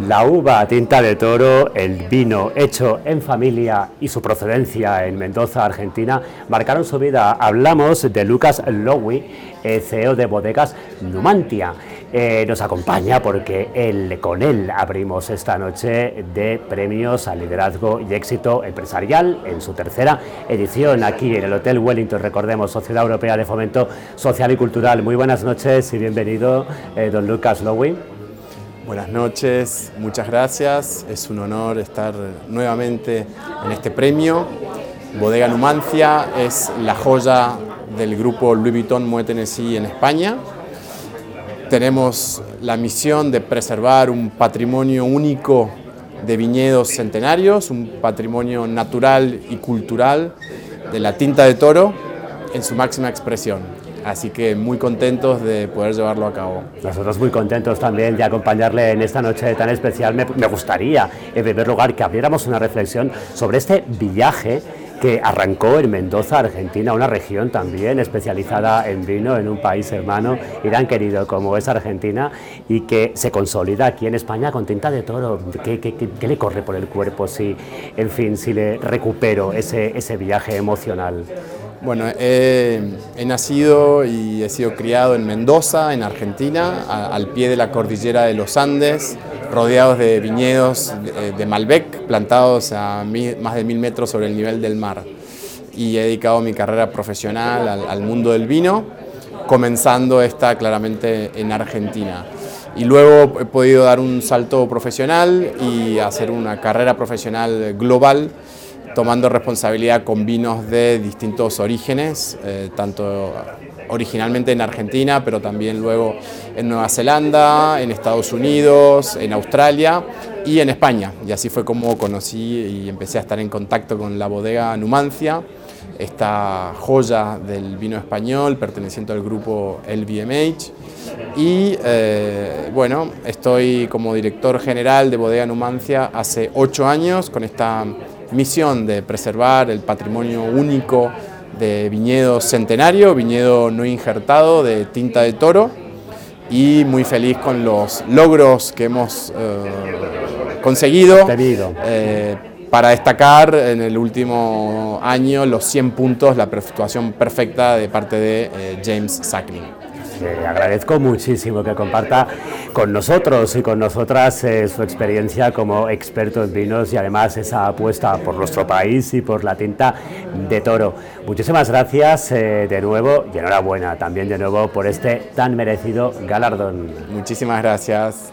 La uva tinta de toro, el vino hecho en familia y su procedencia en Mendoza, Argentina, marcaron su vida. Hablamos de Lucas Lowy, eh, CEO de Bodegas Numantia. Eh, nos acompaña porque él, con él abrimos esta noche de premios al liderazgo y éxito empresarial en su tercera edición aquí en el Hotel Wellington, recordemos, Sociedad Europea de Fomento Social y Cultural. Muy buenas noches y bienvenido, eh, don Lucas Lowy. Buenas noches, muchas gracias. Es un honor estar nuevamente en este premio. Bodega Numancia es la joya del grupo Louis Vuitton Moet Tennessee en España. Tenemos la misión de preservar un patrimonio único de viñedos centenarios, un patrimonio natural y cultural de la tinta de toro en su máxima expresión. Así que muy contentos de poder llevarlo a cabo. Nosotros muy contentos también de acompañarle en esta noche tan especial. Me, gustaría, en primer lugar, que abriéramos una reflexión sobre este viaje que arrancó en Mendoza, Argentina, una región también especializada en vino, en un país hermano y tan querido como es Argentina, y que se consolida aquí en España con tinta de toro. ¿Qué, qué, le corre por el cuerpo si, en fin, si le recupero ese, ese viaje emocional? Bueno, he, nacido y he sido criado en Mendoza, en Argentina, al pie de la cordillera de los Andes, rodeados de viñedos de, Malbec, plantados a más de mil metros sobre el nivel del mar. Y he dedicado mi carrera profesional al, mundo del vino, comenzando esta claramente en Argentina. Y luego he podido dar un salto profesional y hacer una carrera profesional global tomando responsabilidad con vinos de distintos orígenes, eh, tanto originalmente en Argentina, pero también luego en Nueva Zelanda, en Estados Unidos, en Australia y en España. Y así fue como conocí y empecé a estar en contacto con la bodega Numancia, esta joya del vino español perteneciente al grupo LVMH. Y eh, bueno, estoy como director general de Bodega Numancia hace ocho años con esta misión de preservar el patrimonio único de viñedo centenario, viñedo no injertado de tinta de toro y muy feliz con los logros que hemos eh, conseguido eh, para destacar en el último año los 100 puntos, la situación perfecta de parte de eh, James Sackling. Le agradezco muchísimo que comparta con nosotros y con nosotras eh, su experiencia como experto en vinos y además esa apuesta por nuestro país y por la tinta de toro. Muchísimas gracias eh, de nuevo y enhorabuena también de nuevo por este tan merecido galardón. Muchísimas gracias.